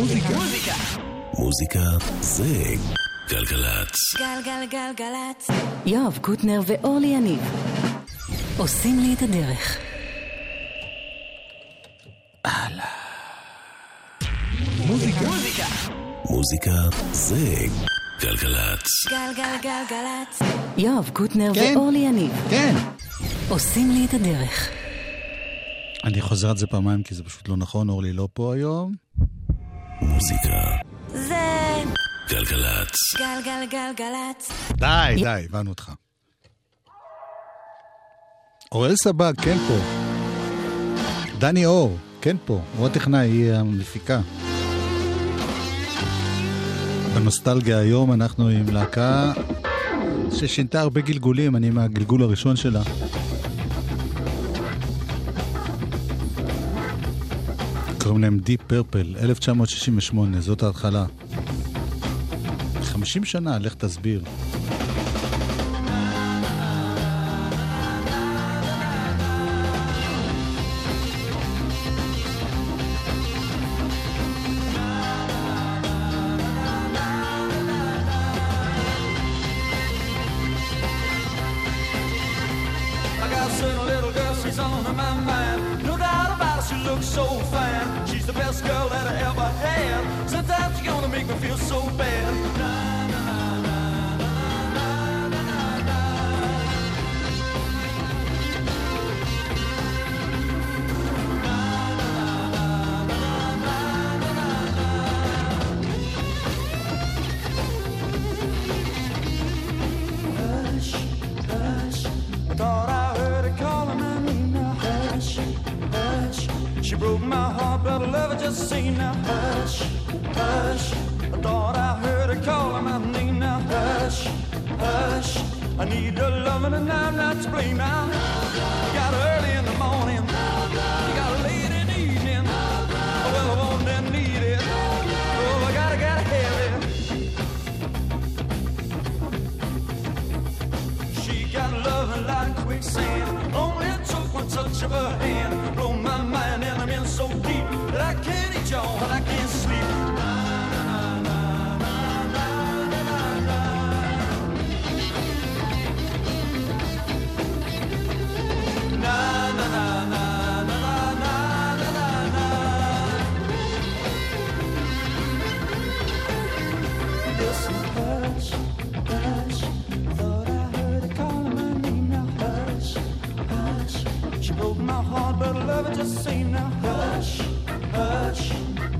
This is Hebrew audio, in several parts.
מוזיקה. מוזיקה זה גלגלצ. גלגלגלגלצ. יואב קוטנר ואורלי יניב עושים לי את הדרך. מוזיקה. מוזיקה זה גלגלצ. גלגלגלגלצ. יואב קוטנר כן. ואורלי יניב כן. עושים לי את הדרך. אני חוזר על זה פעמיים כי זה פשוט לא נכון, אורלי לא פה היום. מוזיקה. זה גלגלצ. גלגלגלגלצ. די, די, הבנו אותך. אוראל סבג, כן פה. דני אור, כן פה. הוא הטכנאי, היא המפיקה. בנוסטלגיה היום אנחנו עם להקה ששינתה הרבה גלגולים, אני מהגלגול הראשון שלה. קוראים להם דיפ פרפל, 1968, זאת ההתחלה. 50 שנה, לך תסביר. Broke my heart, but love her just same now. Hush, hush. I thought I heard her calling my name now. Hush, hush. I need her loving and I'm not to blame now. Got her now. Hush, hush.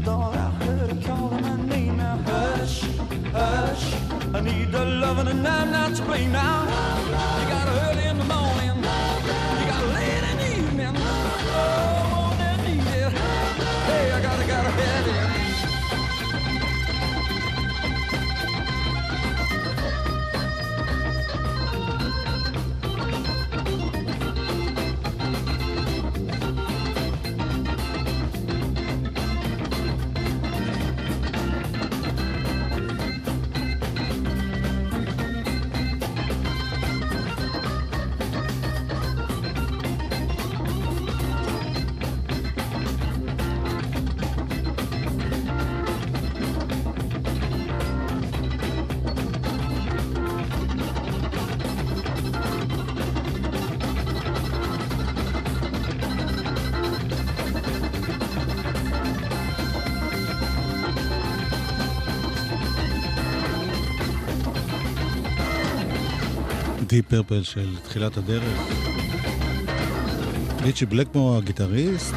Thought I heard her calling my name now. Hush, hush. I need the loving and I'm not to blame now. You got her early in the דיפ פרפל של תחילת הדרך. ריצ'י בלקמור הגיטריסט,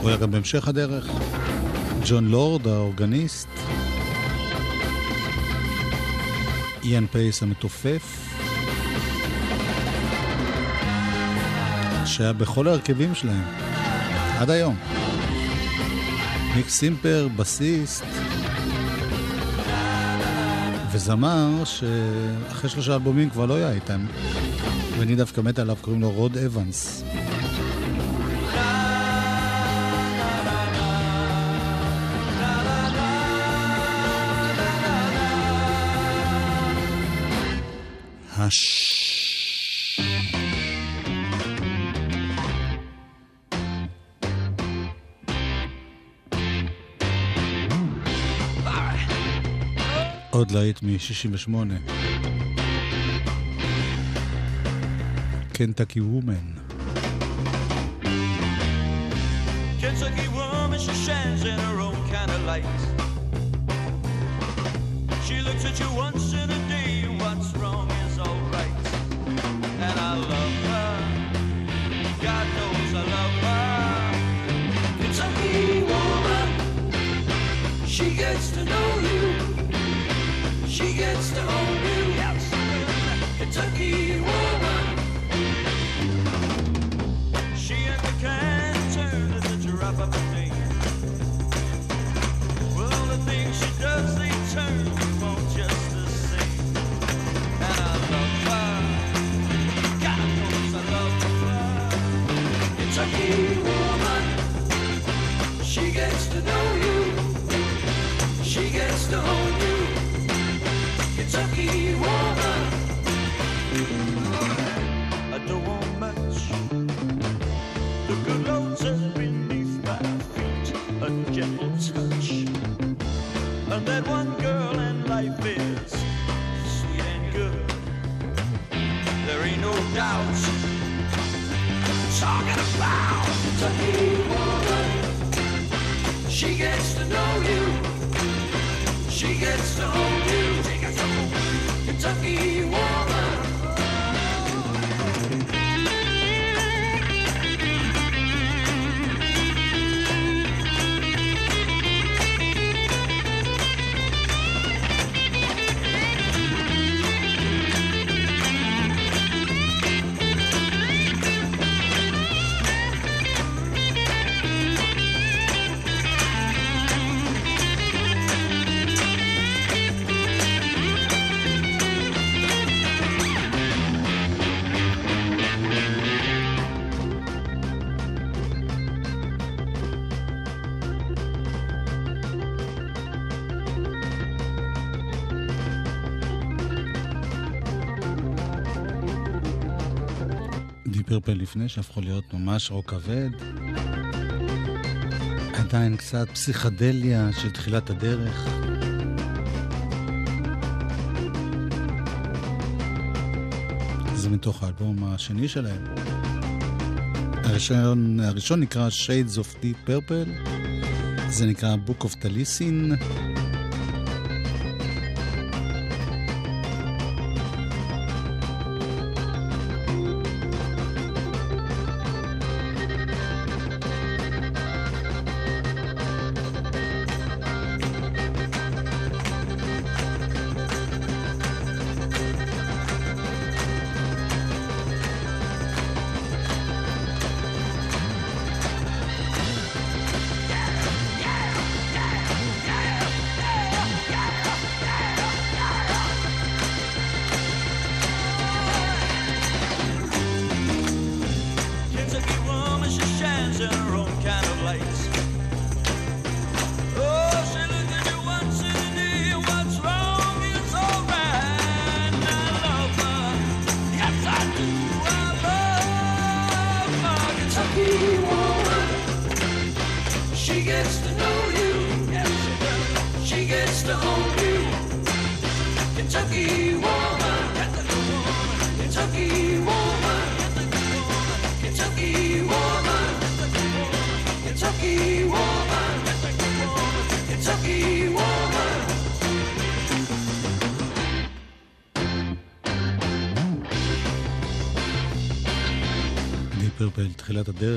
הוא היה גם בהמשך הדרך. ג'ון לורד האורגניסט. איאן פייס המתופף. שהיה בכל ההרכבים שלהם, עד היום. ניק סימפר, בסיסט, וזמר שאחרי שלושה אלבומים כבר לא היה איתם. ואני דווקא מת עליו, קוראים לו רוד אבנס. הש... עוד להיט מ-68. קנטקי וומן. Kentucky woman, she shines in her own kind of light. She looks at you once Stop. That one girl and life is sweet and good. There ain't no doubt. Talking about Kentucky woman. She gets to know you. She gets to לפני שהפכו להיות ממש רוק כבד. עדיין קצת פסיכדליה של תחילת הדרך. זה מתוך האלבום השני שלהם. הראשון, הראשון נקרא Shades of Deep Purple, זה נקרא Book of Talisin.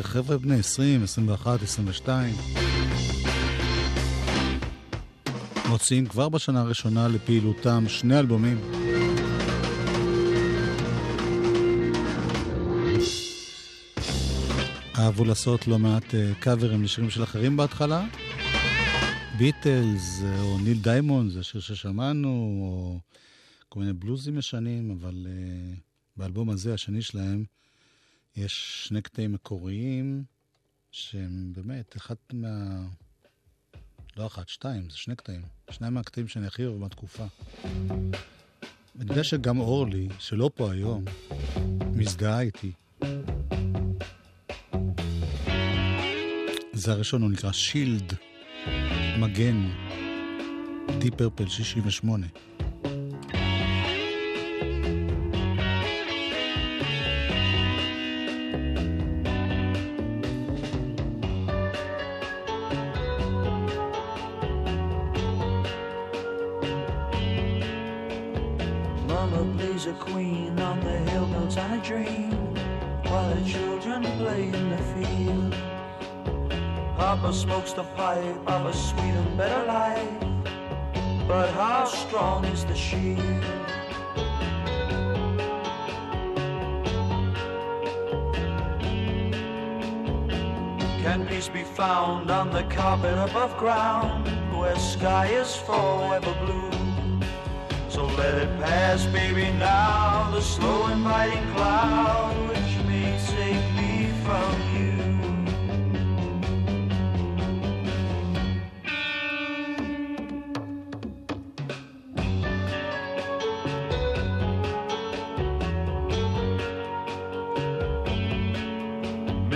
חבר'ה בני 20, 21, 22. מוציאים כבר בשנה הראשונה לפעילותם שני אלבומים. אהבו לעשות לא מעט אה, קאברים לשירים של אחרים בהתחלה. ביטלס, אה, או ניל דיימונד, זה השיר ששמענו, או כל מיני בלוזים ישנים, אבל uh, באלבום הזה, השני שלהם, יש שני קטעים מקוריים, שהם באמת, אחד מה... לא אחת, שתיים, זה שני קטעים. שניים מהקטעים שאני הכי אוהב מהתקופה. אני יודע שגם אורלי, שלא פה היום, מזדהה איתי. זה הראשון, הוא נקרא שילד, מגן, די פרפל 68. Can peace be found on the carpet above ground where sky is forever blue? So let it pass, baby, now, the slow inviting cloud which may take me from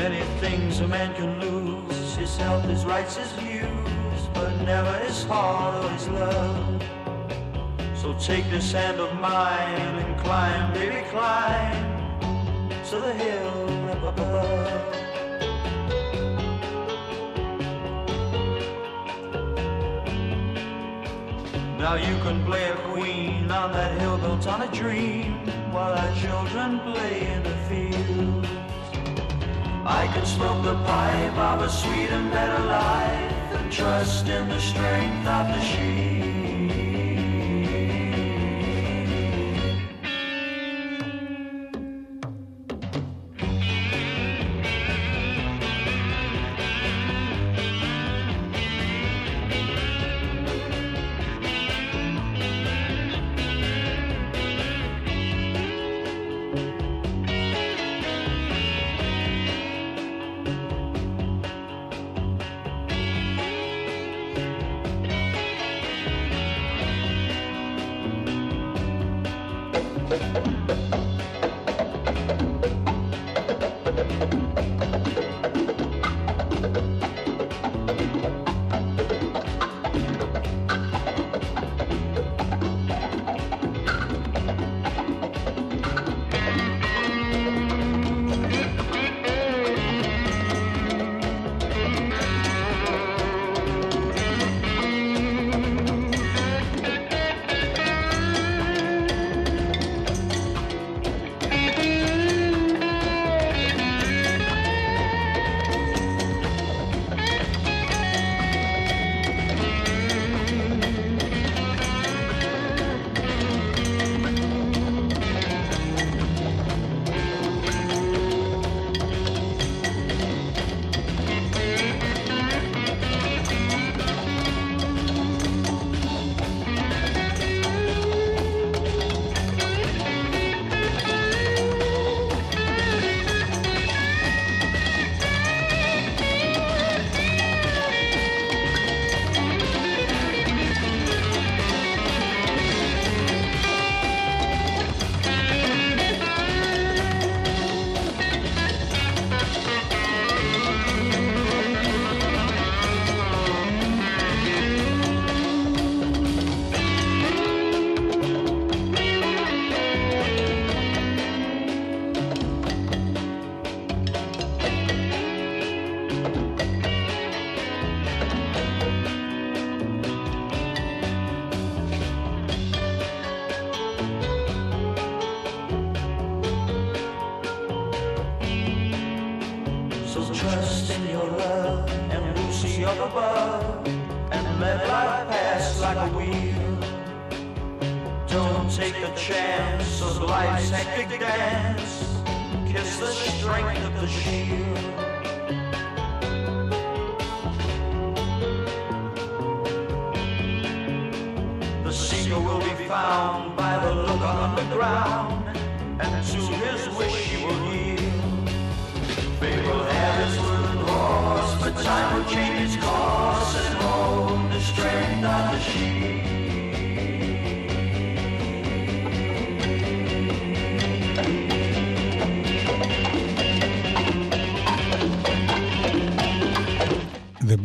Many things a man can lose, his health, his rights, his views, but never his heart or his love. So take this hand of mine and climb, baby, climb to the hill up above. Now you can play a queen on that hill built on a dream while our children play in the field. I can smoke the pipe of a sweet and better life and trust in the strength of the sheep.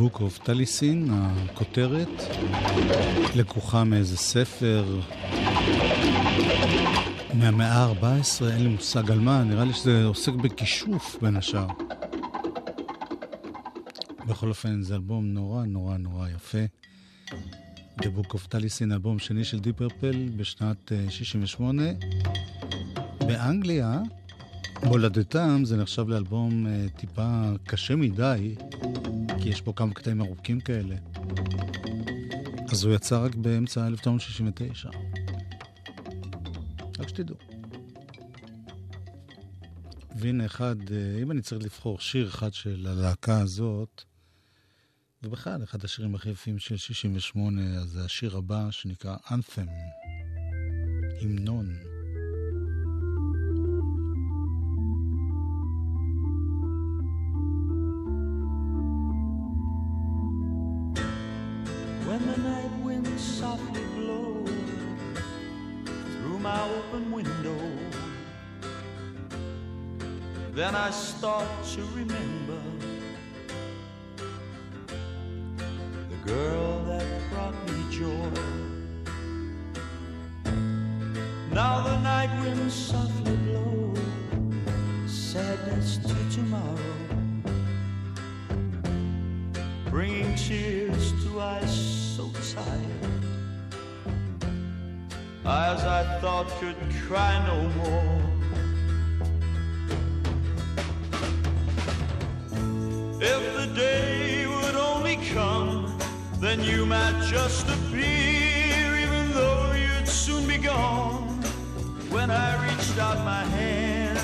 Book of Talisin, הכותרת, לקוחה מאיזה ספר מהמאה ה-14, אין לי מושג על מה, נראה לי שזה עוסק בכישוף בין השאר. בכל אופן, זה אלבום נורא נורא נורא יפה, The Book of Talisin, אלבום שני של דיפ פרפל בשנת אה, 68. באנגליה, מולדתם, זה נחשב לאלבום אה, טיפה קשה מדי, כי יש פה כמה קטעים ארוכים כאלה. אז הוא יצא רק באמצע 1969. רק שתדעו. והנה אחד, אה, אם אני צריך לבחור שיר אחד של הלהקה הזאת, ובכלל, אחד השירים הכי יפים של 68, אז זה השיר הבא שנקרא Anthem, המנון. Softly blow through my open window, then I start to remember the girl that brought me joy. Now the night winds softly blow, sadness to tomorrow bringing tears to eyes so tired. Eyes I thought could cry no more. If the day would only come, then you might just appear, even though you'd soon be gone. When I reached out my hand,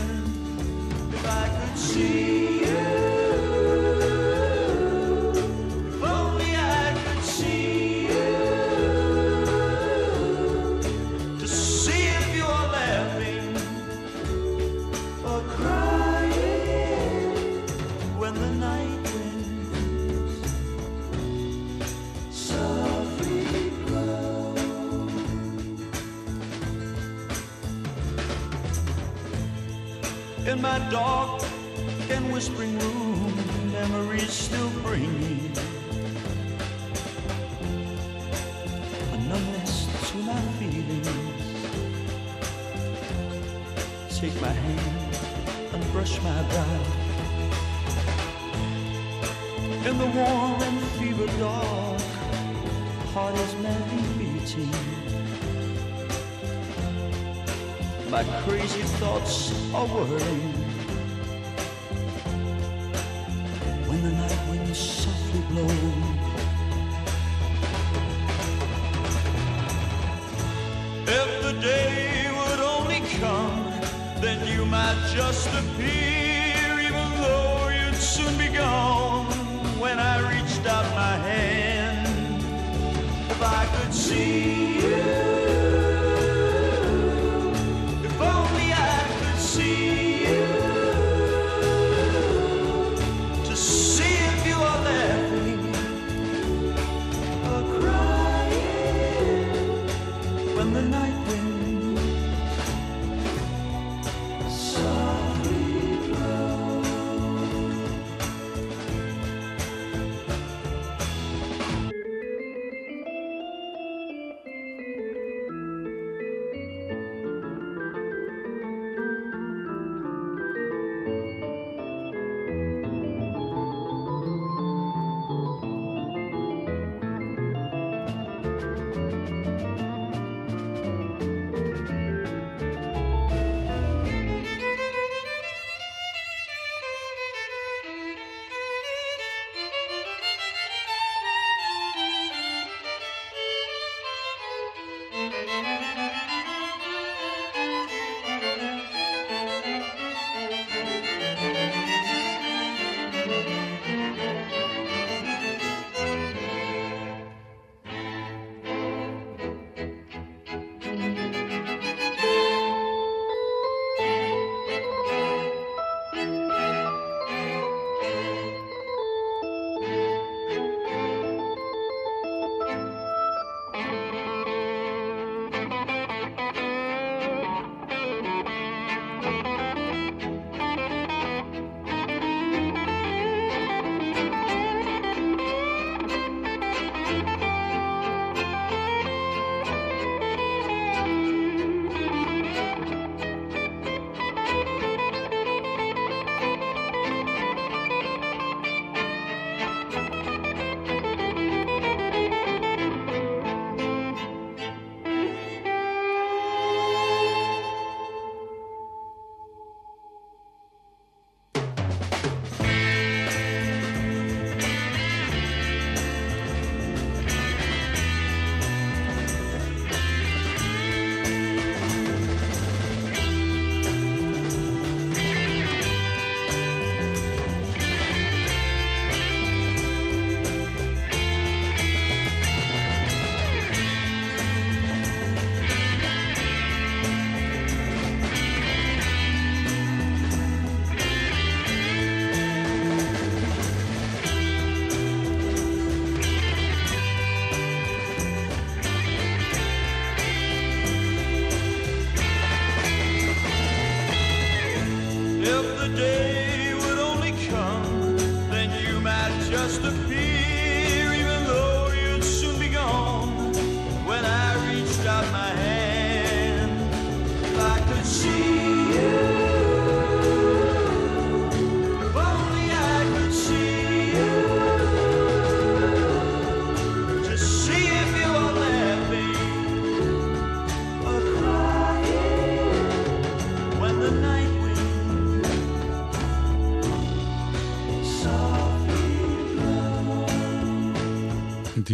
if I could see you. My dark and whispering room, memories still bring me a numbness to my feelings. Take my hand and brush my brow. In the warm and fever dark, heart is madly beating. My crazy thoughts are whirling. Just appear, even though you'd soon be gone. When I reached out my hand, if I could see you, if only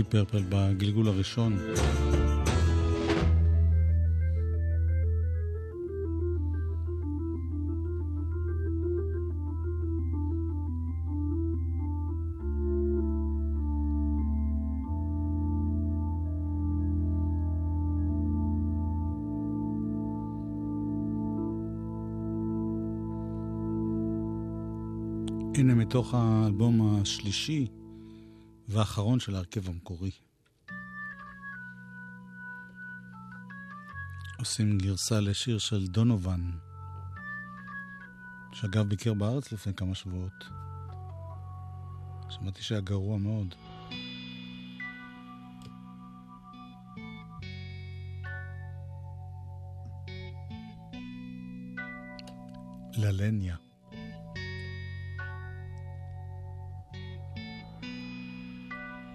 די פרפל בגלגול הראשון. הנה מתוך האלבום השלישי והאחרון של ההרכב המקורי. עושים גרסה לשיר של דונובן, שאגב ביקר בארץ לפני כמה שבועות. שמעתי שהיה גרוע מאוד. ללניה.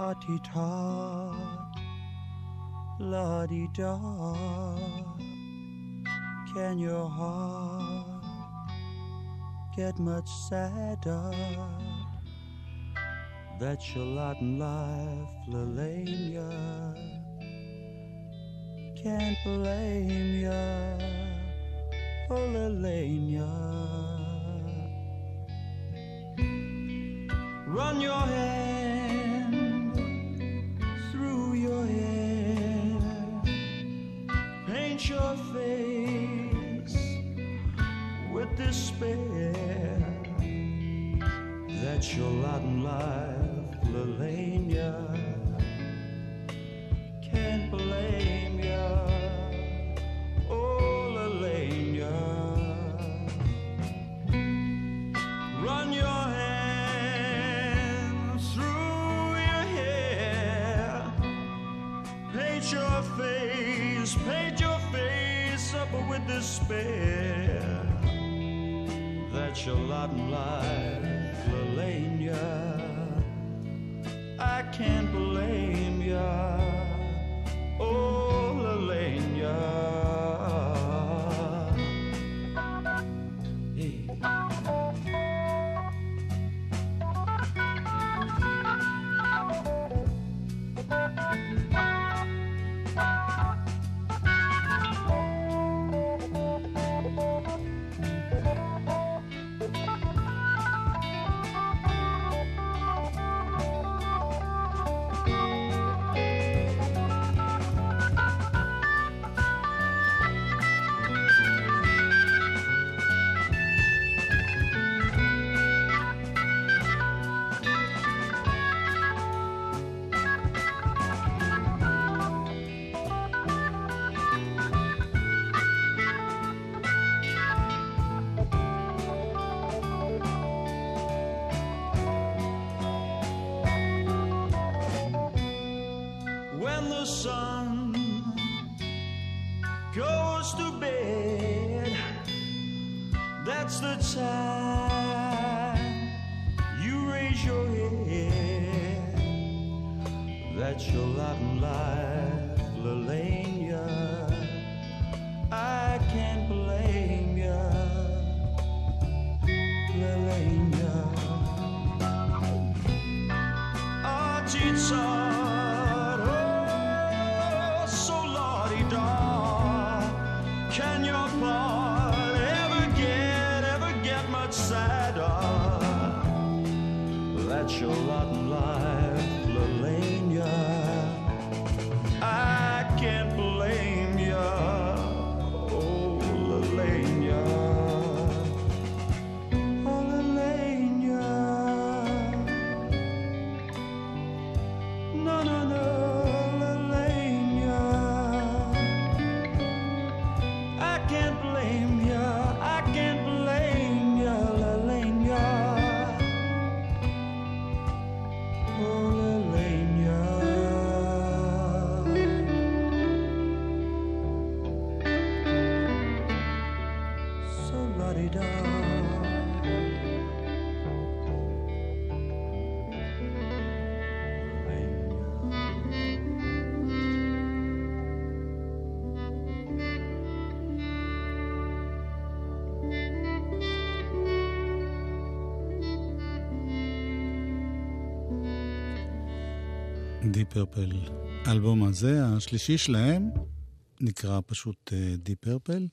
Hearty tot, la di da. Can your heart get much sadder? That's your lot in life, Lelania. Can't blame ya, oh Lelania. Run your hand life, Lelania. Can't blame ya, oh Lelania. Run your hand through your hair. Paint your face, paint your face up with despair. That's your lot in life, Lelania can't blame you. teach all. פרפל. האלבום הזה, השלישי שלהם, נקרא פשוט די פרפל.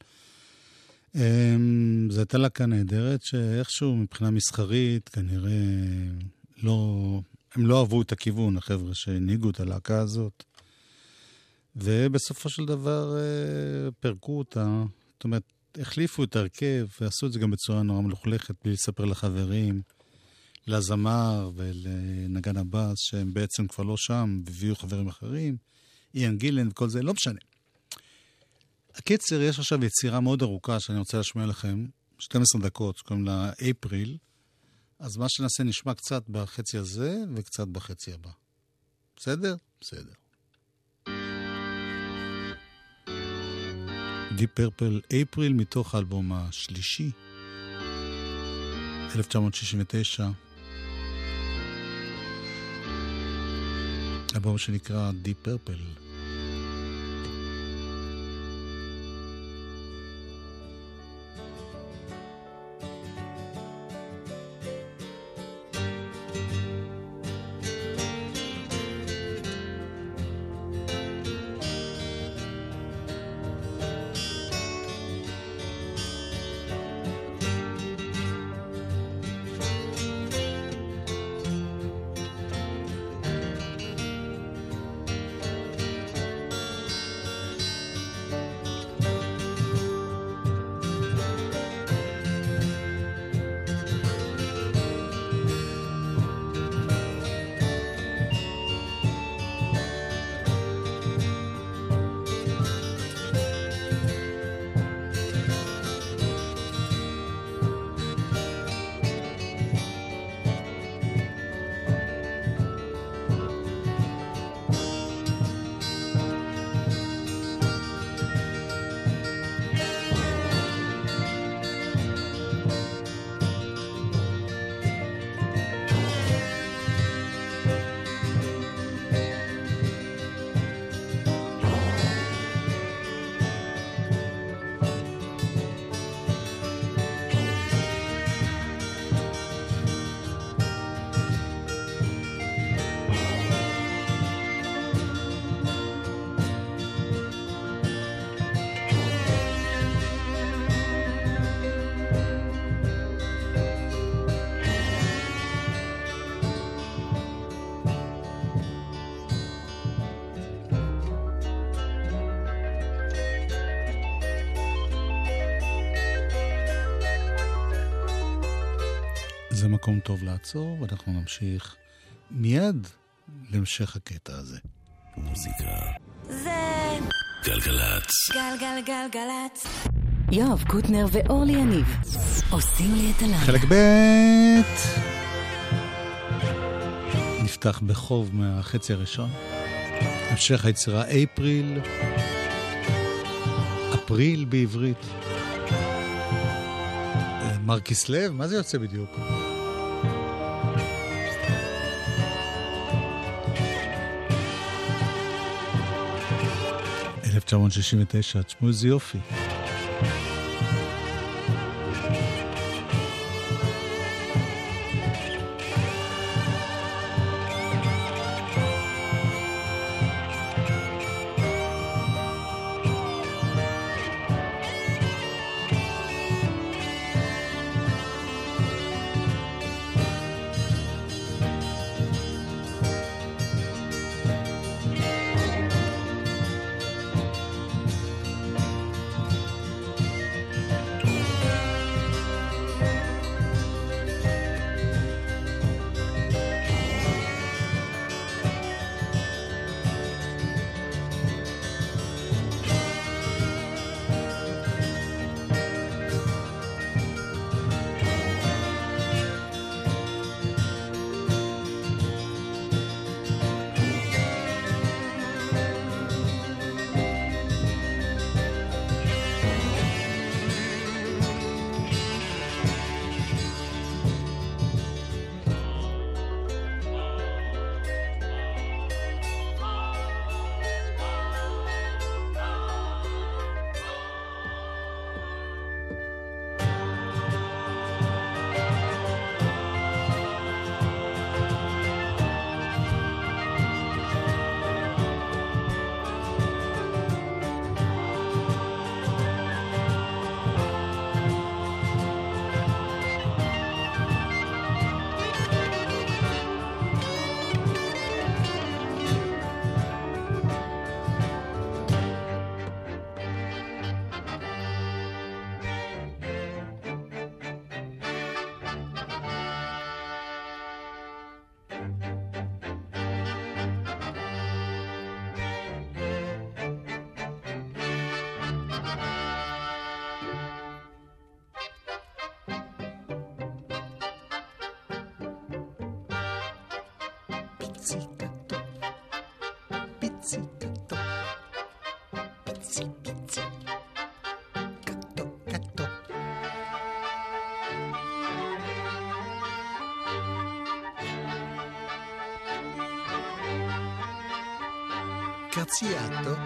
זו הייתה להקה נהדרת, שאיכשהו מבחינה מסחרית, כנראה לא... הם לא אהבו את הכיוון, החבר'ה שהנהיגו את הלהקה הזאת. ובסופו של דבר אה, פירקו אותה. זאת אומרת, החליפו את ההרכב, ועשו את זה גם בצורה נורא מלוכלכת, בלי לספר לחברים, לזמר ולנגן הבאס, שהם בעצם כבר לא שם, והביאו חברים אחרים, איאן גילן וכל זה, לא משנה. הקיצר, יש עכשיו יצירה מאוד ארוכה שאני רוצה להשמיע לכם, 12 דקות, שקוראים לה אפריל, אז מה שנעשה נשמע קצת בחצי הזה וקצת בחצי הבא. בסדר? בסדר. די פרפל אפריל מתוך האלבום השלישי, 1969. אלבום שנקרא די פרפל. מקום טוב לעצור, ואנחנו נמשיך מיד להמשך הקטע הזה. מוזיקה. זה גלגלצ. גלגלגלגלצ. יואב קוטנר ואורלי יניב עושים לי את הלילה. חלק ב' נפתח בחוב מהחצי הראשון. המשך היצירה אפריל, אפריל בעברית. אה, מר כסלו? מה זה יוצא בדיוק? אלף תשע מאות שישים ותשע, תשמעו איזה יופי. Cazziatto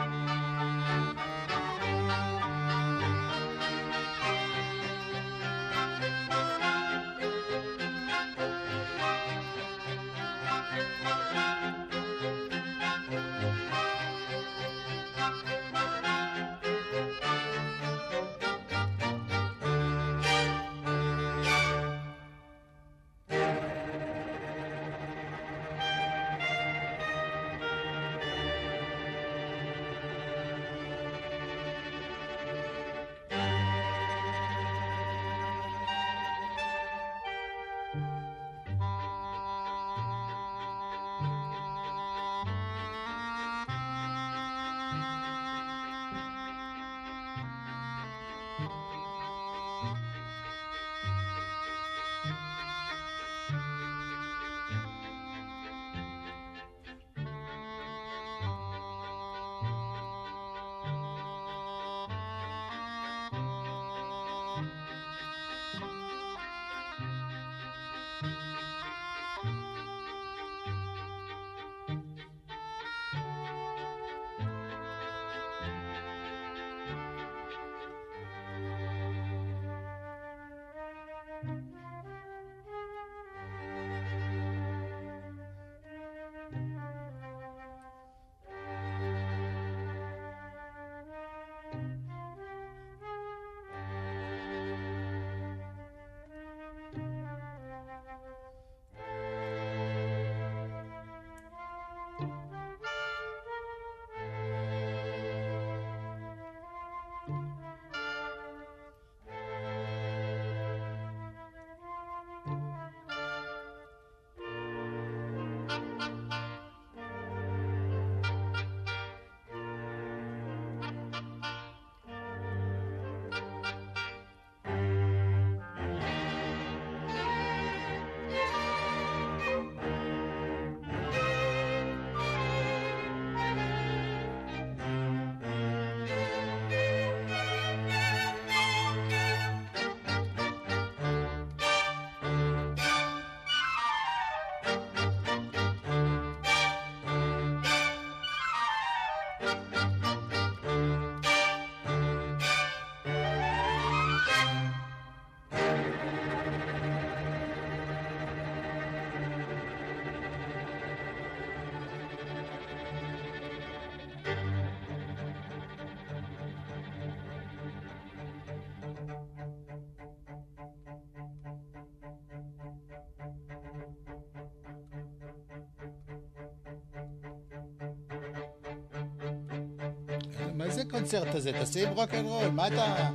הקונצרט הזה? תשים רוק אנד רול, מה אתה...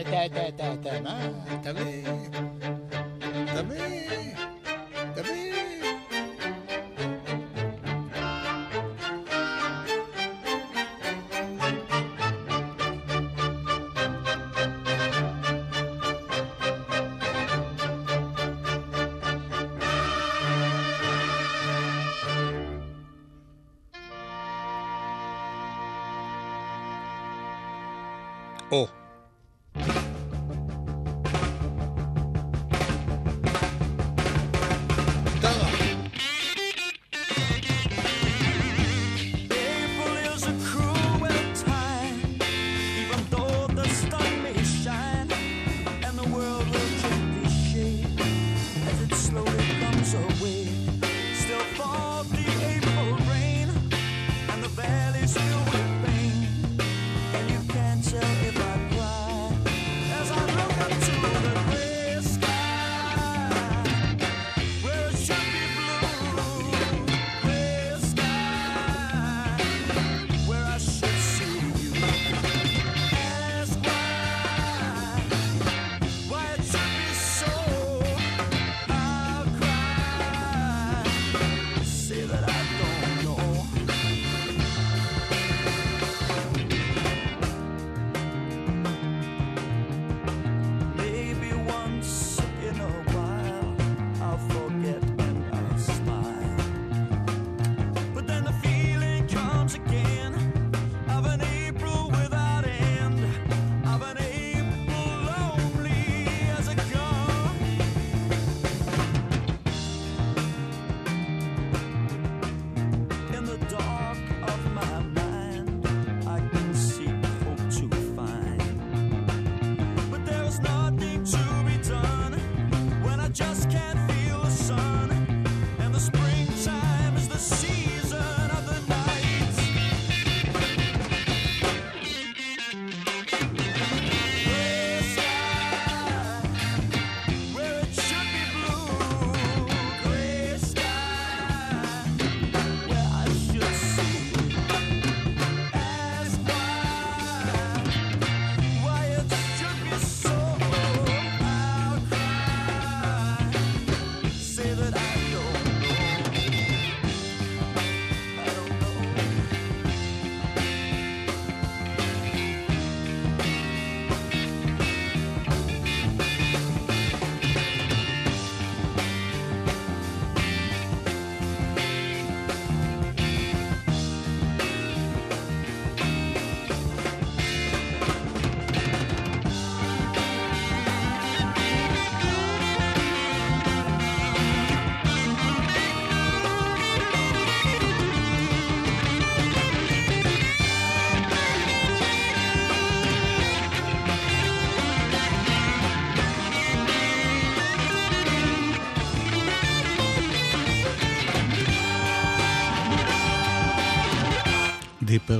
אתה, אתה, אתה, אתה, מה? אתה מבין?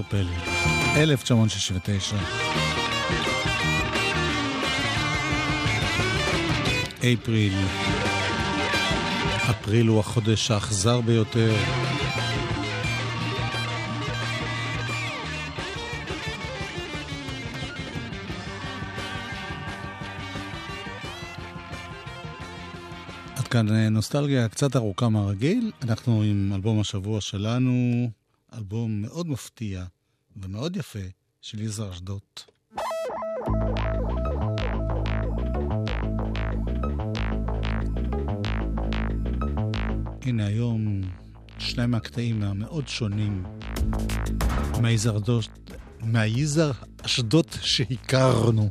פרפל, 1969. אפריל. אפריל הוא החודש האכזר ביותר. כאן אה, נוסטלגיה קצת ארוכה מהרגיל. אנחנו עם אלבום השבוע שלנו, אלבום מאוד מפתיע ומאוד יפה של יזהר אשדוד. הנה היום שני מהקטעים המאוד שונים מהיזהר אשדוד שהכרנו.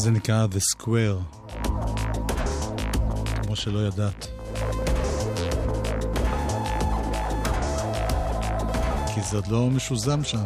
זה נקרא The Square, כמו שלא ידעת. כי זה עוד לא משוזם שם.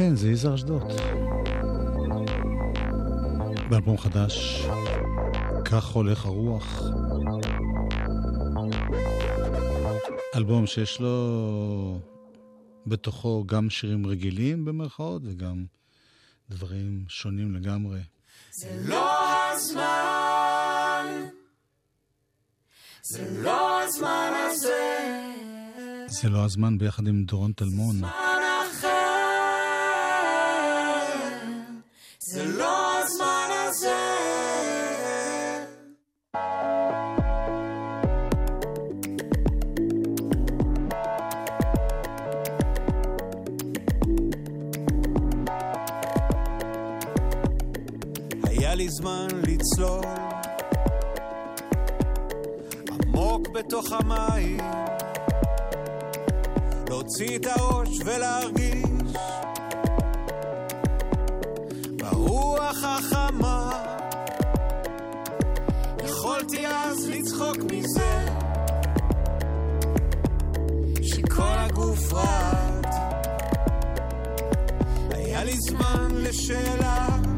כן, זה יזהר אשדוד. באלבום חדש, כך הולך הרוח. אלבום שיש לו בתוכו גם שירים רגילים במרכאות וגם דברים שונים לגמרי. זה לא הזמן, זה לא הזמן הזה, זה לא הזמן ביחד עם דורון טלמון. זמן היה לי זמן לצלול עמוק בתוך המים להוציא את הראש ולהרגיש ברוח החמה. יכולתי אז לצחוק מזה שכל הגוף רעד. היה לי זמן לשאלה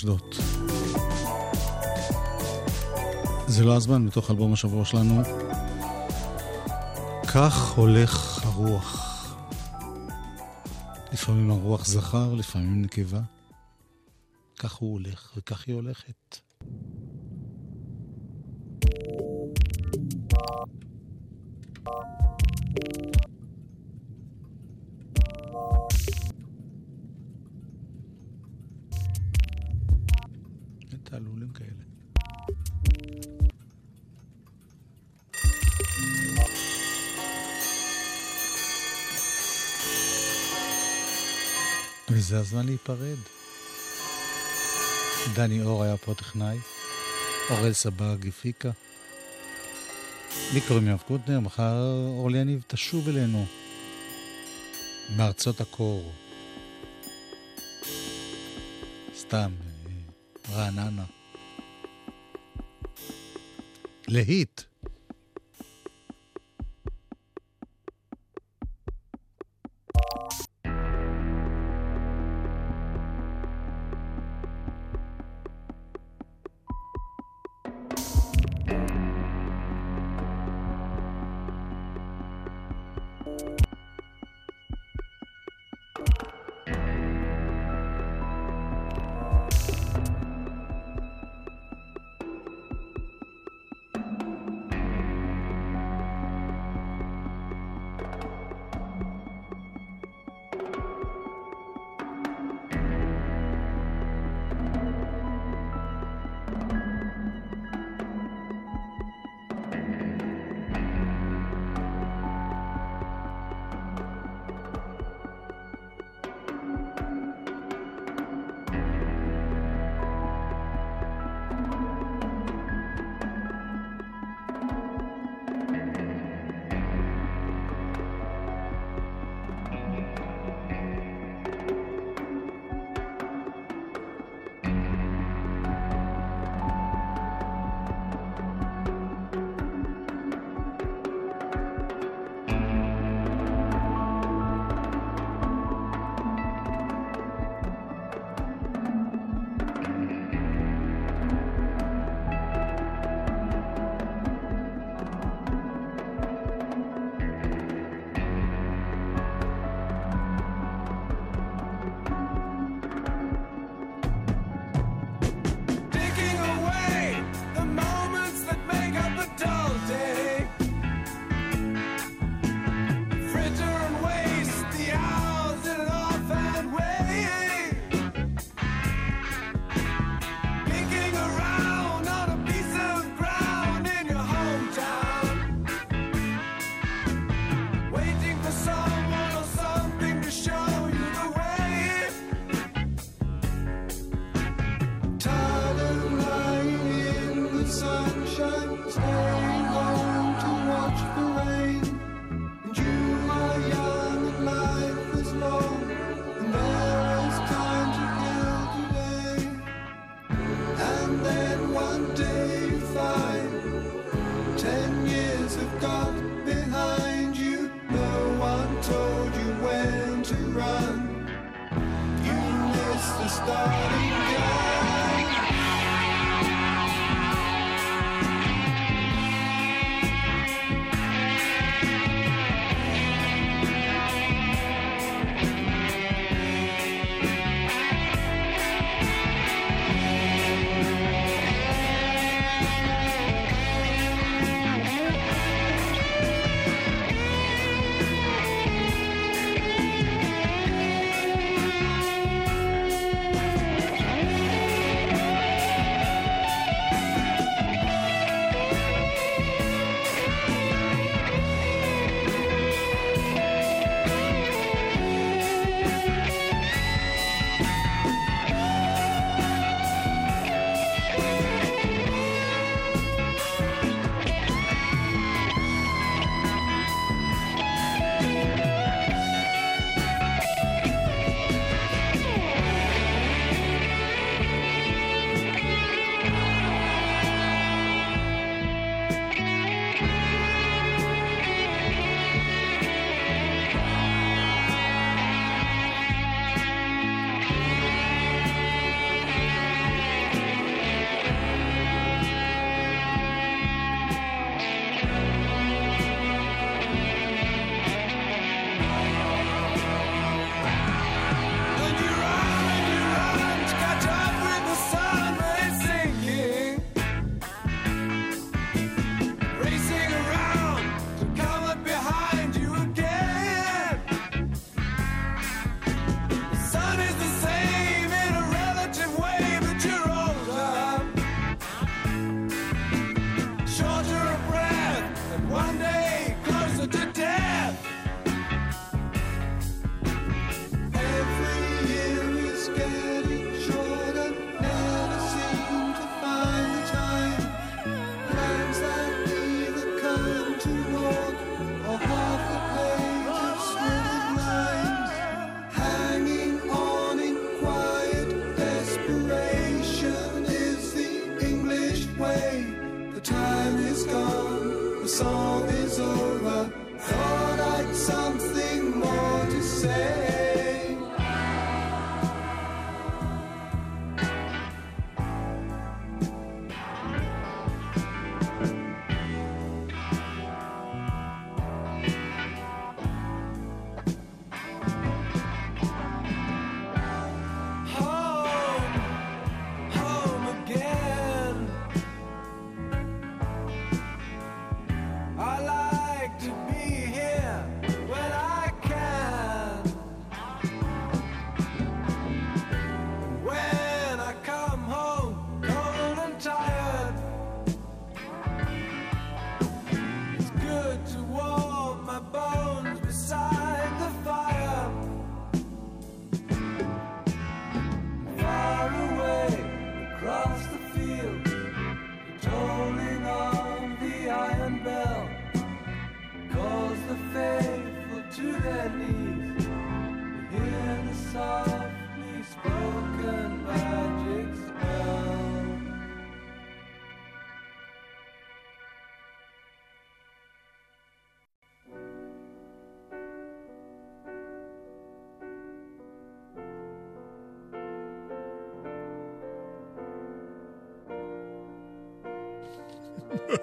אשדוד. זה לא הזמן, מתוך אלבום השבוע שלנו. כך הולך הרוח. לפעמים הרוח זכר, לפעמים נקבה. כך הוא הולך, וכך היא הולכת. תעלולים כאלה. וזה הזמן להיפרד. דני אור היה פה טכנאי, אורל סבג הפיקה. לי קוראים יואב קוטנר, מחר אורלי יניב תשוב אלינו מארצות הקור. סתם, אה, רעננה. להיט.